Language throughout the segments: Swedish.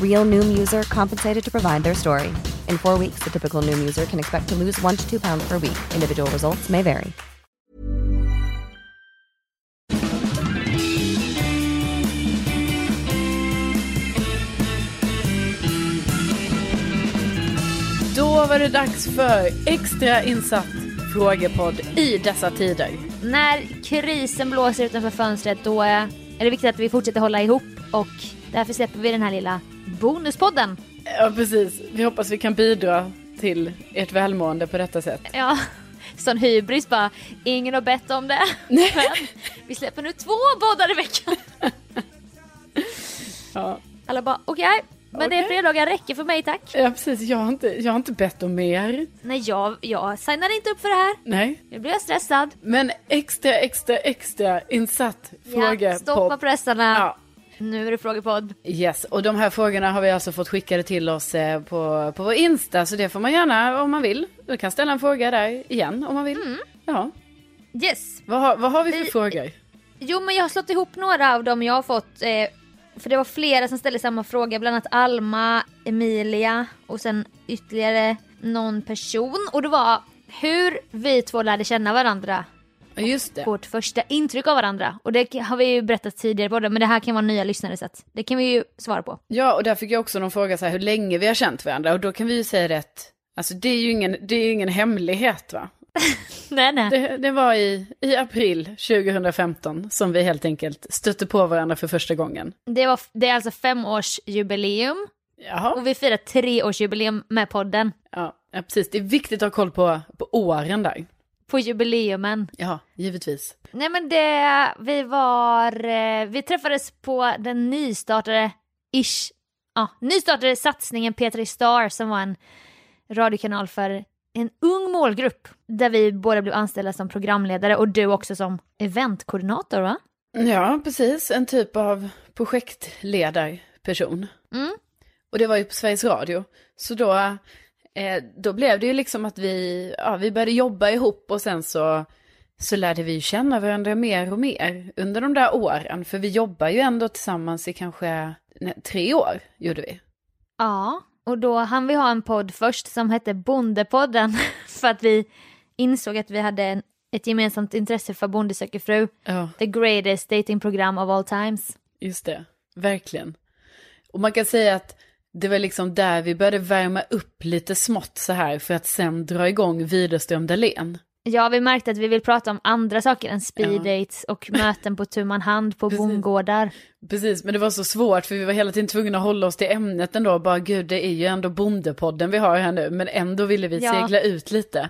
Real Noom user compensated to provide their story. In four weeks, the typical Noom user can expect to lose one to two pounds per week. Individual results may vary. Då var det dags för extra insatt frågepodd i dessa tider. När krisen blåser utanför fönstret då är det viktigt att vi fortsätter hålla ihop och därför släpper vi den här lilla bonuspodden. Ja, precis. Vi hoppas vi kan bidra till ert välmående på detta sätt. Ja, sån hybris bara, ingen har bett om det. Men vi släpper nu två poddar i veckan. Ja, Alla bara, okej, men det är fredagar räcker för mig tack. ja precis. Jag har, inte, jag har inte bett om mer. Nej, jag, jag signar inte upp för det här. Nej. Nu blir jag stressad. Men extra, extra, extra insatt. Ja, stoppa pressarna. Ja. Nu är det frågepodd. Yes, och de här frågorna har vi alltså fått skickade till oss eh, på, på vår Insta, så det får man gärna om man vill. Du kan ställa en fråga där igen om man vill. Mm. Ja. Yes. Vad, har- vad har vi för Vi- frågor? Jo, men jag har slått ihop några av dem jag har fått. Eh, för det var flera som ställde samma fråga, bland annat Alma, Emilia och sen ytterligare någon person. Och det var hur vi två lärde känna varandra. Just det. Vårt första intryck av varandra. Och det har vi ju berättat tidigare på det, men det här kan vara nya lyssnare så att det kan vi ju svara på. Ja, och där fick jag också någon fråga så här, hur länge vi har känt varandra. Och då kan vi ju säga rätt. Alltså det är ju ingen, det är ingen hemlighet va? Nej, nej. Det, det var i, i april 2015 som vi helt enkelt stötte på varandra för första gången. Det, var, det är alltså femårsjubileum Jaha. och vi firar treårsjubileum med podden. Ja, ja, precis. Det är viktigt att ha koll på, på åren där. På jubileumen. Ja, givetvis. Nej men det, vi var, eh, vi träffades på den nystartade, ish, ja, nystartade satsningen P3 Star som var en radiokanal för en ung målgrupp där vi båda blev anställda som programledare och du också som eventkoordinator va? Ja, precis. En typ av projektledarperson. Mm. Och det var ju på Sveriges Radio. Så då, eh, då blev det ju liksom att vi, ja, vi började jobba ihop och sen så, så lärde vi känna varandra mer och mer under de där åren. För vi jobbar ju ändå tillsammans i kanske nej, tre år, gjorde vi. Ja, och då hann vi ha en podd först som hette Bondepodden för att vi insåg att vi hade en, ett gemensamt intresse för Bonde söker fru. Ja, The greatest datingprogram of all times. just det. Verkligen. Och man kan säga att det var liksom där vi började värma upp lite smått så här för att sen dra igång Widerström Dahlén. Ja, vi märkte att vi vill prata om andra saker än speed Ja. och möten på tu man hand på Precis. bondgårdar. Precis, men det var så svårt för vi var hela tiden tvungna att hålla oss till ämnet ändå. Bara gud, det är ju ändå bondepodden vi har här nu, men ändå ville vi Ja. segla ut lite.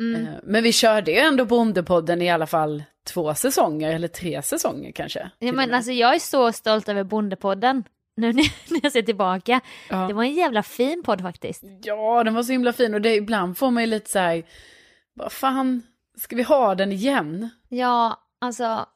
Mm. Eh, Men vi körde ju ändå bondepodden i alla fall två säsonger, eller tre säsonger kanske. Ja, men alltså jag är så stolt över Bondepodden. Nu när jag ser tillbaka. Ja. Det var en jävla fin podd faktiskt. Ja, den var så himla fin och det ibland får man ju lite så här, vad fan, ska vi ha den igen? Ja, alltså.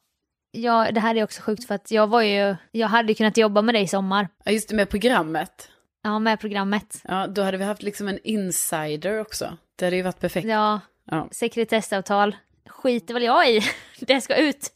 Ja, det här är också sjukt för att jag var ju, jag hade kunnat jobba med dig i sommar. Ja, just det med programmet. Ja, med programmet. Ja, då hade vi haft liksom en insider också. Det hade ju varit perfekt. Ja, Ja. sekretessavtal skiter väl jag i. Det ska ut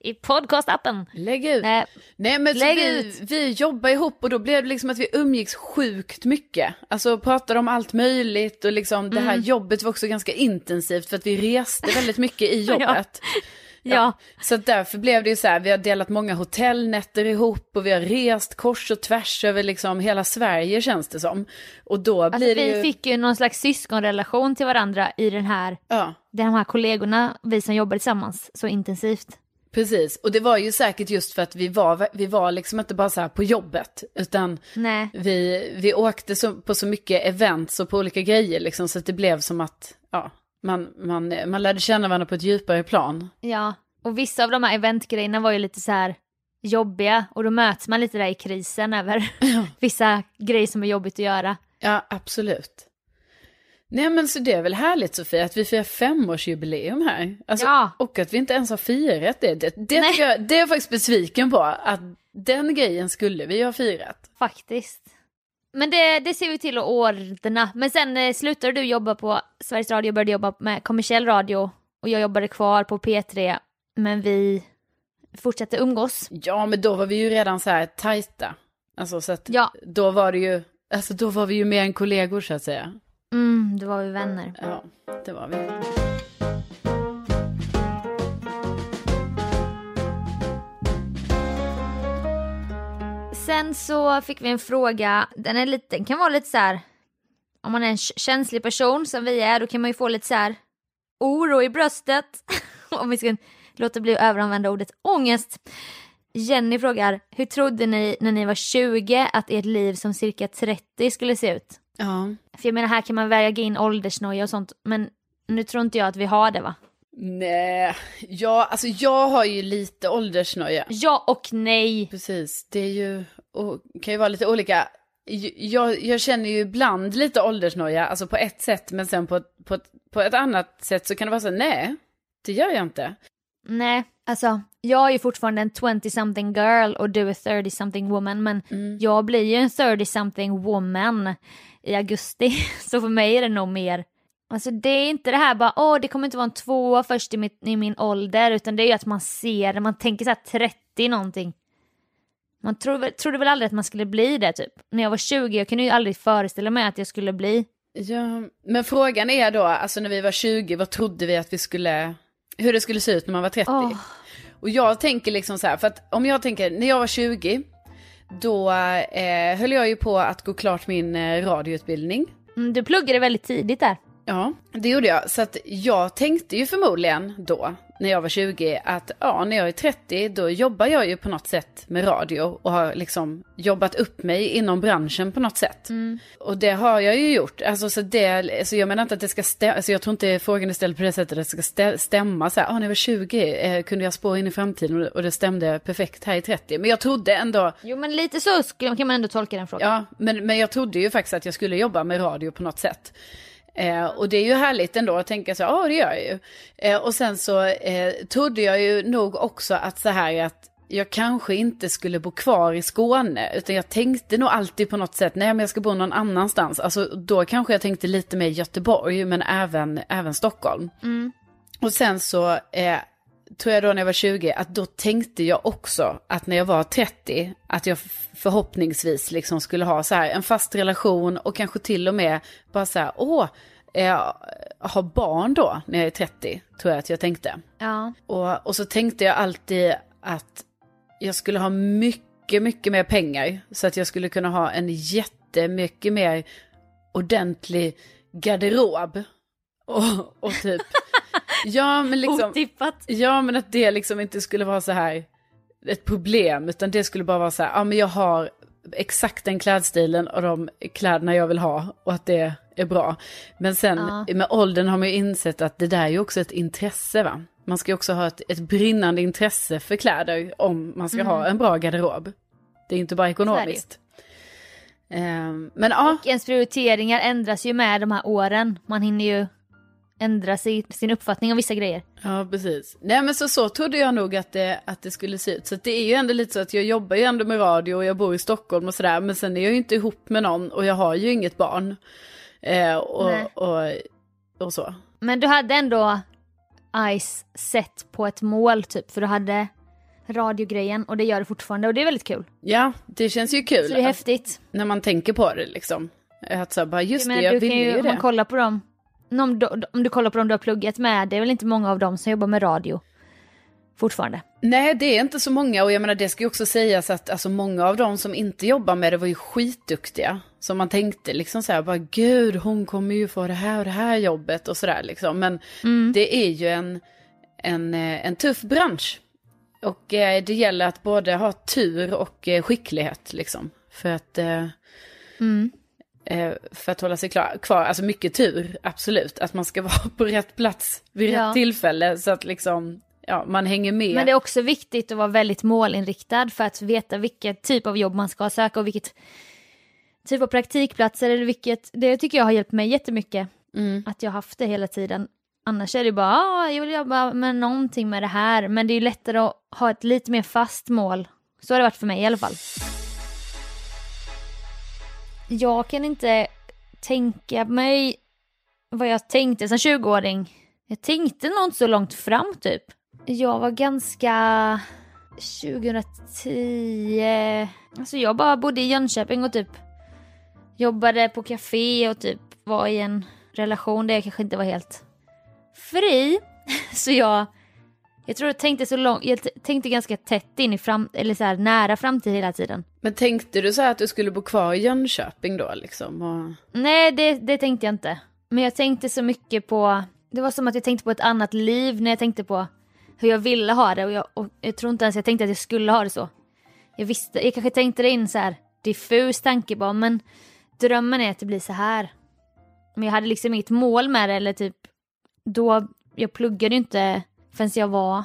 i podcastappen. Lägg ut. Nej, Nej men så Lägg vi, ut. vi jobbar ihop och då blev det liksom att vi umgicks sjukt mycket. Alltså pratade om allt möjligt och liksom det Mm. här jobbet var också ganska intensivt för att vi reste väldigt mycket i jobbet. ja. Så att därför blev det ju så här, vi har delat många hotellnätter ihop och vi har rest kors och tvärs över liksom hela Sverige känns det som. Och då Alltså, blir det vi ju... fick ju någon slags syskonrelation till varandra i den här, Ja, de här kollegorna, vi som jobbar tillsammans så intensivt. precis. Och det var ju säkert just för att vi var, vi var liksom inte bara så här på jobbet, utan Nej, vi, vi åkte så, på så mycket events och på olika grejer liksom, så att det blev som att, ja, man, man, man lärde känna varandra på ett djupare plan. ja. Och vissa av de här eventgrejerna var ju lite så här jobbiga och då möts man lite där i krisen över vissa grejer som är jobbigt att göra. Ja, absolut. Nej men så det är väl härligt Sofia att vi firar femårsjubileum här. Alltså, Ja. Och att vi inte ens har firat det. Det, det, jag, det är jag faktiskt besviken på. Att den grejen skulle vi ha firat. Faktiskt. Men det, det ser vi till att ordna. Men sen eh, slutade du jobba på Sveriges Radio och började jobba med kommersiell radio. Och jag jobbade kvar på P3. Men vi fortsatte umgås. Ja men då var vi ju redan så här tajta. Alltså så att Ja. då var det ju, alltså då var vi ju mer än kollegor så att säga. Mm, då var vi vänner. Ja, det var vi. Sen så fick vi en fråga, den, är lite, den kan vara lite så här. om man är en känslig person som vi är, då kan man ju få lite så här oro i bröstet. om vi ska låta bli att överanvända ordet ångest. Jenny frågar, hur trodde ni när ni var 20 att ert liv som cirka 30 skulle se ut? Ja. För jag menar här kan man väga in åldersnoja och sånt, men nu tror inte jag att vi har det va? Nej, ja alltså jag har ju lite åldersnoja. Ja och nej. Precis, det är ju, och kan ju vara lite olika. Jag, jag känner ju ibland lite åldersnoja, alltså på ett sätt, men sen på, på, på ett annat sätt så kan det vara så, nej, det gör jag inte. Nej, alltså jag är ju fortfarande en 20-something girl och du är 30-something woman men jag blir ju en 30-something woman i augusti. Så för mig är det nog mer, alltså det är inte det här bara åh det kommer inte vara en tvåa först i, mitt, i min ålder utan det är ju att man ser, man tänker så här 30 någonting. Man tro, trodde väl aldrig att man skulle bli det typ. När jag var 20, jag kunde ju aldrig föreställa mig att jag skulle bli. Ja, men frågan är då, alltså när vi var 20, vad trodde vi att vi skulle, hur det skulle se ut när man var 30? Åh. Och jag tänker liksom så här, för att om jag tänker, när jag var 20, då eh, höll jag ju på att gå klart min eh, radioutbildning. Mm, du pluggade väldigt tidigt där. Ja, det gjorde jag. Så att jag tänkte ju förmodligen då, när jag var 20, att ja, när jag är 30, då jobbar jag ju på något sätt med radio och har liksom jobbat upp mig inom branschen på något sätt. Och det har jag ju gjort. Alltså, så det, alltså jag menar inte att det ska stämma, alltså jag tror inte frågan är ställd på det sättet att det ska stä- stämma så här, ah, när jag var 20 eh, kunde jag spå in i framtiden och- det stämde perfekt här i 30. Men jag trodde ändå, Jo men lite så kan man ändå tolka den frågan. Ja, men, men jag trodde ju faktiskt att jag skulle jobba med radio på något sätt. Eh, och det är ju härligt ändå att tänka så, ja det gör jag ju. Eh, och sen så eh, trodde jag ju nog också att så här att jag kanske inte skulle bo kvar i Skåne, utan jag tänkte nog alltid på något sätt, nej men jag ska bo någon annanstans. Alltså då kanske jag tänkte lite mer Göteborg, men även, även Stockholm. Och sen så eh, tror jag då när jag var 20 att då tänkte jag också att när jag var 30 att jag förhoppningsvis liksom skulle ha så här en fast relation och kanske till och med bara så här, åh, eh, ha barn då när jag är 30, tror jag att jag tänkte. Ja. Och, och så tänkte jag alltid att jag skulle ha mycket, mycket mer pengar. Så att jag skulle kunna ha en jättemycket mer ordentlig garderob. Och, och typ Ja, men liksom, Otippat. ja, men att det liksom inte skulle vara så här ett problem, utan det skulle bara vara så här, ja men jag har exakt den klädstilen och de kläderna jag vill ha och att det är bra. Men sen Ja. med åldern har man ju insett att det där är ju också ett intresse va. Man ska ju också ha ett, ett brinnande intresse för kläder om man ska ha en bra garderob. Det är inte bara ekonomiskt. Ehm, men ja, Och ens prioriteringar ändras ju med de här åren. Man hinner ju ändra sig, sin uppfattning om vissa grejer. Ja, precis. Nej, men så, så trodde jag nog att det, att det skulle se ut. Så det är ju ändå lite så att jag jobbar ju ändå med radio och jag bor i Stockholm och sådär. Men sen är jag ju inte ihop med någon och jag har ju inget barn. Eh, och, Nej. och, och så. Men du hade ändå Ice sett på ett mål typ, för du hade radiogrejen och det gör du fortfarande och det är väldigt kul. Ja, det känns ju kul. Så det är häftigt. När man tänker på det liksom. Att så bara just Jag det, jag ville ju, ju om man det. kollar på dem, om du, om du kollar på dem du har pluggat med, det är väl inte många av dem som jobbar med radio fortfarande. Nej, det är inte så många och jag menar det ska ju också sägas att alltså, många av dem som inte jobbar med det var ju skitduktiga. Så man tänkte liksom så här, bara gud, hon kommer ju få det här och det här jobbet och sådär liksom. Men det är ju en, en, eh, en tuff bransch. Och eh, det gäller att både ha tur och eh, skicklighet liksom. För att, eh, eh, för att hålla sig klar, kvar, alltså mycket tur, absolut. Att man ska vara på rätt plats vid rätt Ja. tillfälle så att liksom, ja, man hänger med. Men det är också viktigt att vara väldigt målinriktad för att veta vilket typ av jobb man ska söka och vilket typ av praktikplatser eller vilket, det tycker jag har hjälpt mig jättemycket. Att jag har haft det hela tiden. Annars är det bara, ah, jag vill jobba med någonting med det här. Men det är ju lättare att ha ett lite mer fast mål. Så har det varit för mig i alla fall. Jag kan inte tänka mig vad jag tänkte som 20-åring. Jag tänkte nog inte så långt fram typ. Jag var ganska 2010, alltså jag bara bodde i Jönköping och typ jobbade på café och typ var i en relation där jag kanske inte var helt fri. Så jag, jag tror jag tänkte så långt, jag tänkte ganska tätt in i fram, eller så här nära framtid hela tiden. Men tänkte du så här att du skulle bo kvar i Jönköping då liksom? Och... Nej, det, det tänkte jag inte. Men jag tänkte så mycket på, det var som att jag tänkte på ett annat liv när jag tänkte på hur jag ville ha det och jag, och jag tror inte ens jag tänkte att jag skulle ha det så. Jag visste, jag kanske tänkte det in så här diffus tanke bara, men drömmen är att det blir så här. Men jag hade liksom inget mål med det eller typ, då, jag pluggade ju inte förrän jag var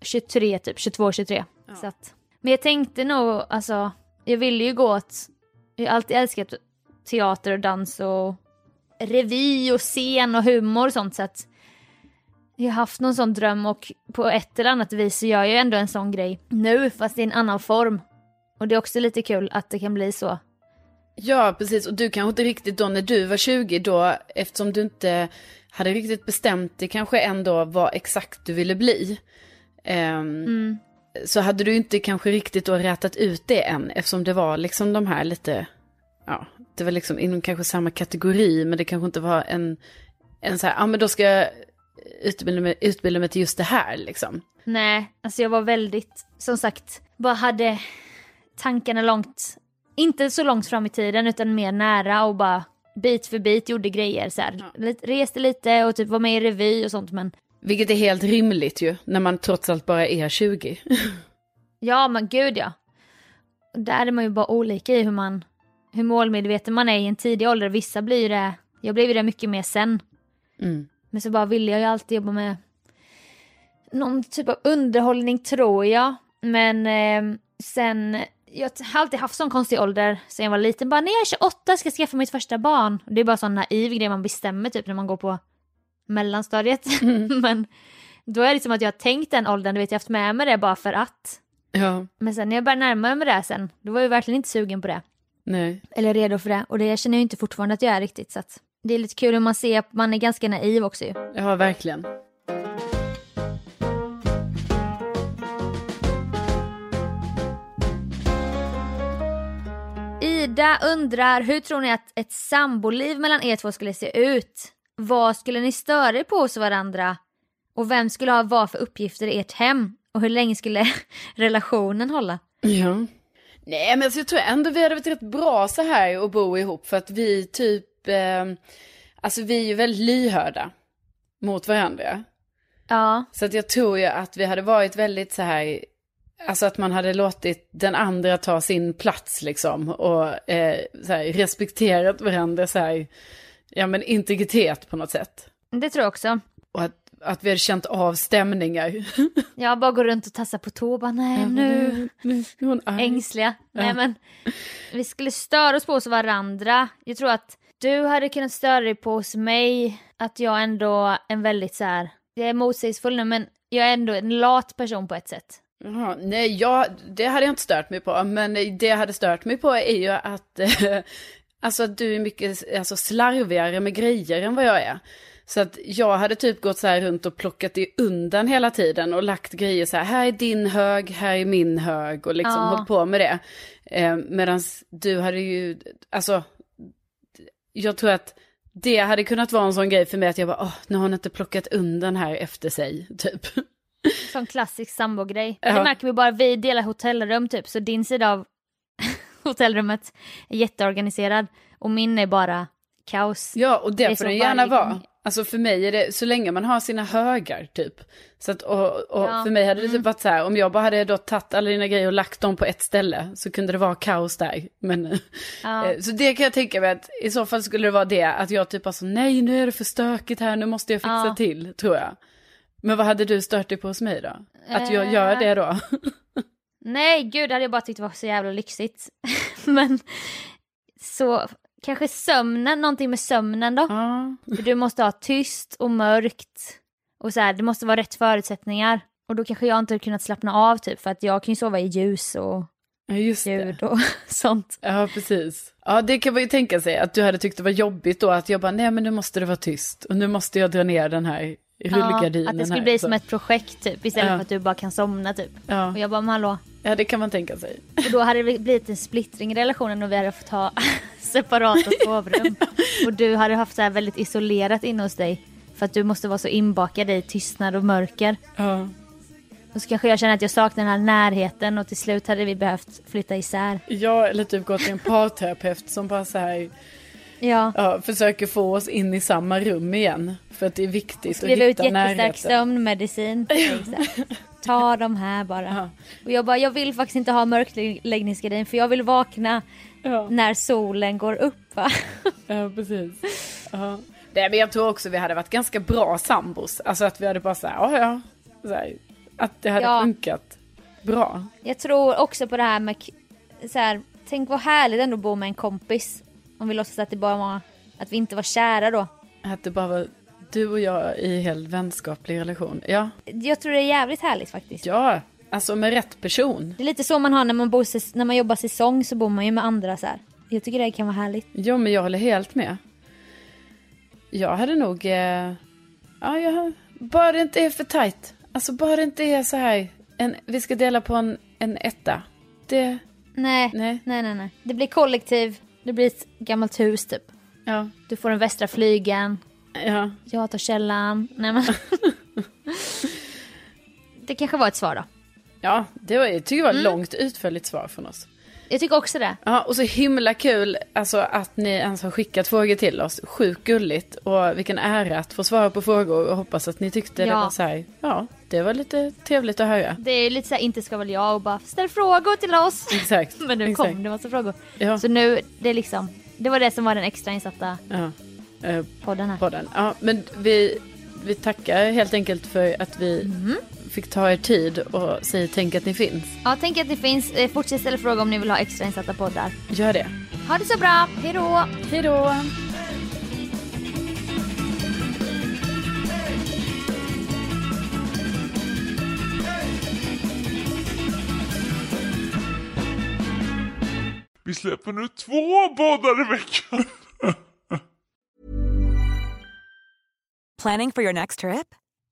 23 typ, 22, 23. Så att, men jag tänkte nog, alltså, jag ville ju gå åt, jag har alltid älskat teater och dans och revy och scen och humor och sånt så att jag har haft någon sån dröm och på ett eller annat vis så gör jag ju ändå en sån grej nu fast i en annan form. Och det är också lite kul att det kan bli så. Ja, precis. Och du kanske inte riktigt då när du var 20 då, eftersom du inte hade riktigt bestämt dig kanske ändå vad exakt du ville bli. ehm, Så hade du inte kanske riktigt då rätat ut det än, eftersom det var liksom de här lite, ja, det var liksom inom kanske samma kategori, men det kanske inte var en, en så här, ja men då ska jag utbilda mig, utbilda mig till just det här liksom. Nej, alltså jag var väldigt, som sagt, bara hade tankarna långt, inte så långt fram i tiden utan mer nära och bara bit för bit gjorde grejer så här. Lite- Reste lite och typ var med i revy och sånt men Vilket är helt rimligt ju, när man trots allt bara är 20. Ja men gud ja. Där är man ju bara olika i hur man, hur målmedveten man är i en tidig ålder. Vissa blir ju det, jag blev ju det mycket mer sen. Mm. Men så bara ville jag ju alltid jobba med någon typ av underhållning tror jag. Men eh, sen, jag har alltid haft sån konstig ålder sen jag var liten. Bara när jag är 28 ska jag skaffa mitt första barn. Det är bara sån naiv grej man bestämmer typ när man går på mellanstadiet. Men då är det som att jag har tänkt den åldern, du vet jag har haft med mig det bara för att. Ja, Men sen när jag började närma mig det sen, då var jag verkligen inte sugen på det. nej. Eller redo för det. Och det känner jag inte fortfarande att jag är riktigt. Så det är lite kul hur man ser att man är ganska naiv också ju. Ja, verkligen. Ida undrar, hur tror ni att ett samboliv mellan er två skulle se ut? Vad skulle ni störa er på hos varandra? Och vem skulle ha vad för uppgifter i ert hem? Och hur länge skulle relationen hålla? Ja. Nej, men alltså, jag tror ändå vi hade varit rätt bra så här att bo ihop för att vi typ, eh, alltså vi är ju väldigt lyhörda. mot varandra. Ja, Så att jag tror ju att vi hade varit väldigt så här, alltså att man hade låtit den andra ta sin plats liksom. Och eh, här, respekterat varandra så här, ja men integritet på något sätt. det tror jag också. Och att, att vi hade känt av stämningar. Jag bara går runt och tassar på tå bara nej nu, nu, nu är hon arg. ängsliga. Nej Ja. men, vi skulle störa oss på oss varandra. Jag tror att du hade kunnat störa dig på hos mig, att jag ändå är en väldigt så här, jag är motsägelsefull nu men jag är ändå en lat person på ett sätt. Jaha, nej, jag, det hade jag inte stört mig på. Men det jag hade stört mig på är ju att, alltså att du är mycket alltså, slarvigare med grejer än vad jag är. Så att jag hade typ gått så här runt och plockat i undan hela tiden och lagt grejer så här, här är din hög, här är min hög och liksom Ja. hållit på med det. Eh, Medan du hade ju, alltså, jag tror att det hade kunnat vara en sån grej för mig att jag bara, åh, nu har hon inte plockat undan här efter sig, typ. Sån klassisk sambogrej. Ja. Det märker vi bara, vi delar hotellrum typ, så din sida av hotellrummet är jätteorganiserad och min är bara kaos. Ja, och Det det så får den gärna vara. Alltså för mig är det, så länge man har sina högar typ. Så att, och, och Ja, för mig hade det mm. typ varit så här, om jag bara hade då tagit alla dina grejer och lagt dem på ett ställe så kunde det vara kaos där. Men, Ja. eh, så det kan jag tänka mig att i så fall skulle det vara det, att jag typ alltså nej nu är det för stökigt här, nu måste jag fixa Ja. till, tror jag. Men vad hade du stört dig på hos mig då? Att jag Eh. gör det då? Nej, gud, det hade jag bara tyckt var så jävla lyxigt. Men så kanske sömnen, någonting med sömnen då. ja. För du måste ha tyst och mörkt och så här, det måste vara rätt förutsättningar. Och då kanske jag inte har kunnat slappna av typ för att jag kan ju sova i ljus och just ljud och sånt. Ja, precis. Ja, det kan man ju tänka sig att du hade tyckt det var jobbigt då att jag bara, nej men nu måste det vara tyst och nu måste jag dra ner den här rullgardinen Ja, att det skulle bli som ett projekt typ istället Ja. för att du bara kan somna typ. Ja. Och jag bara, men hallå. ja, det kan man tänka sig. Och då hade det blivit en splittring i relationen och vi hade fått ha separata sovrum. Och du hade haft så här väldigt isolerat inne hos dig. För att du måste vara så inbakad i tystnad och mörker. Ja. Och så kanske jag känner att jag saknar den här närheten och till slut hade vi behövt flytta isär. ja, eller typ gå till en parterapeut som bara så här, Ja. ja, försöker få oss in i samma rum igen. För att det är viktigt att Skriva ut hitta jättestark närheten. sömnmedicin. Ta de här bara. Ja. Och jag bara, jag vill faktiskt inte ha mörkläggningsgardin för jag vill vakna Ja, när solen går upp va. ja precis. Ja. Nej, men jag tror också vi hade varit ganska bra sambos. Alltså att vi hade bara så här, ja ja. Så här, att det hade Ja. funkat bra. Jag tror också på det här med, så här, tänk vad härligt ändå att bo med en kompis. Om vi låtsas att det bara var, att vi inte var kära då. Att det bara var du och jag i helt vänskaplig relation. Ja, Jag tror det är jävligt härligt faktiskt. ja, alltså med rätt person. Det är lite så man har när man, bor, när man jobbar säsong så bor man ju med andra så här. Jag tycker det kan vara härligt. Ja, men jag håller helt med. Jag hade nog, eh, ja, jag, bara det inte är för tajt. Alltså bara det inte är så här, en, vi ska dela på en, en etta. Det, Nej, nej, nej, nej, nej. Det blir kollektiv, det blir ett gammalt hus typ. ja, Du får den västra flygen, ja. jag tar källan. Nej men. det kanske var ett svar då. Ja, det var, jag tycker det var ett Mm. långt utförligt svar från oss. Jag tycker också det. Ja, och så himla kul alltså, att ni ens har skickat frågor till oss. Sjukt gulligt och vilken ära att få svara på frågor och hoppas att ni tyckte det Ja. var så här. Ja, det var lite trevligt att höra. Det är lite så här, inte ska väl jag och bara ställ frågor till oss. Exakt. Men nu exakt. kom det massa frågor. Ja, Så nu, det är liksom, det var det som var den extra insatta ja. Eh, podden här. podden. Ja, men vi, vi tackar helt enkelt för att vi Mhm. Fick ta er tid och säger tänk att ni finns. Ja, tänk att det finns, eh, fortsätt ställa frågor om ni vill ha extra insatta poddar. Gör det. Ha det så bra, hejdå! Hej då! Vi släpper nu två poddar i veckan. Planning for your next trip?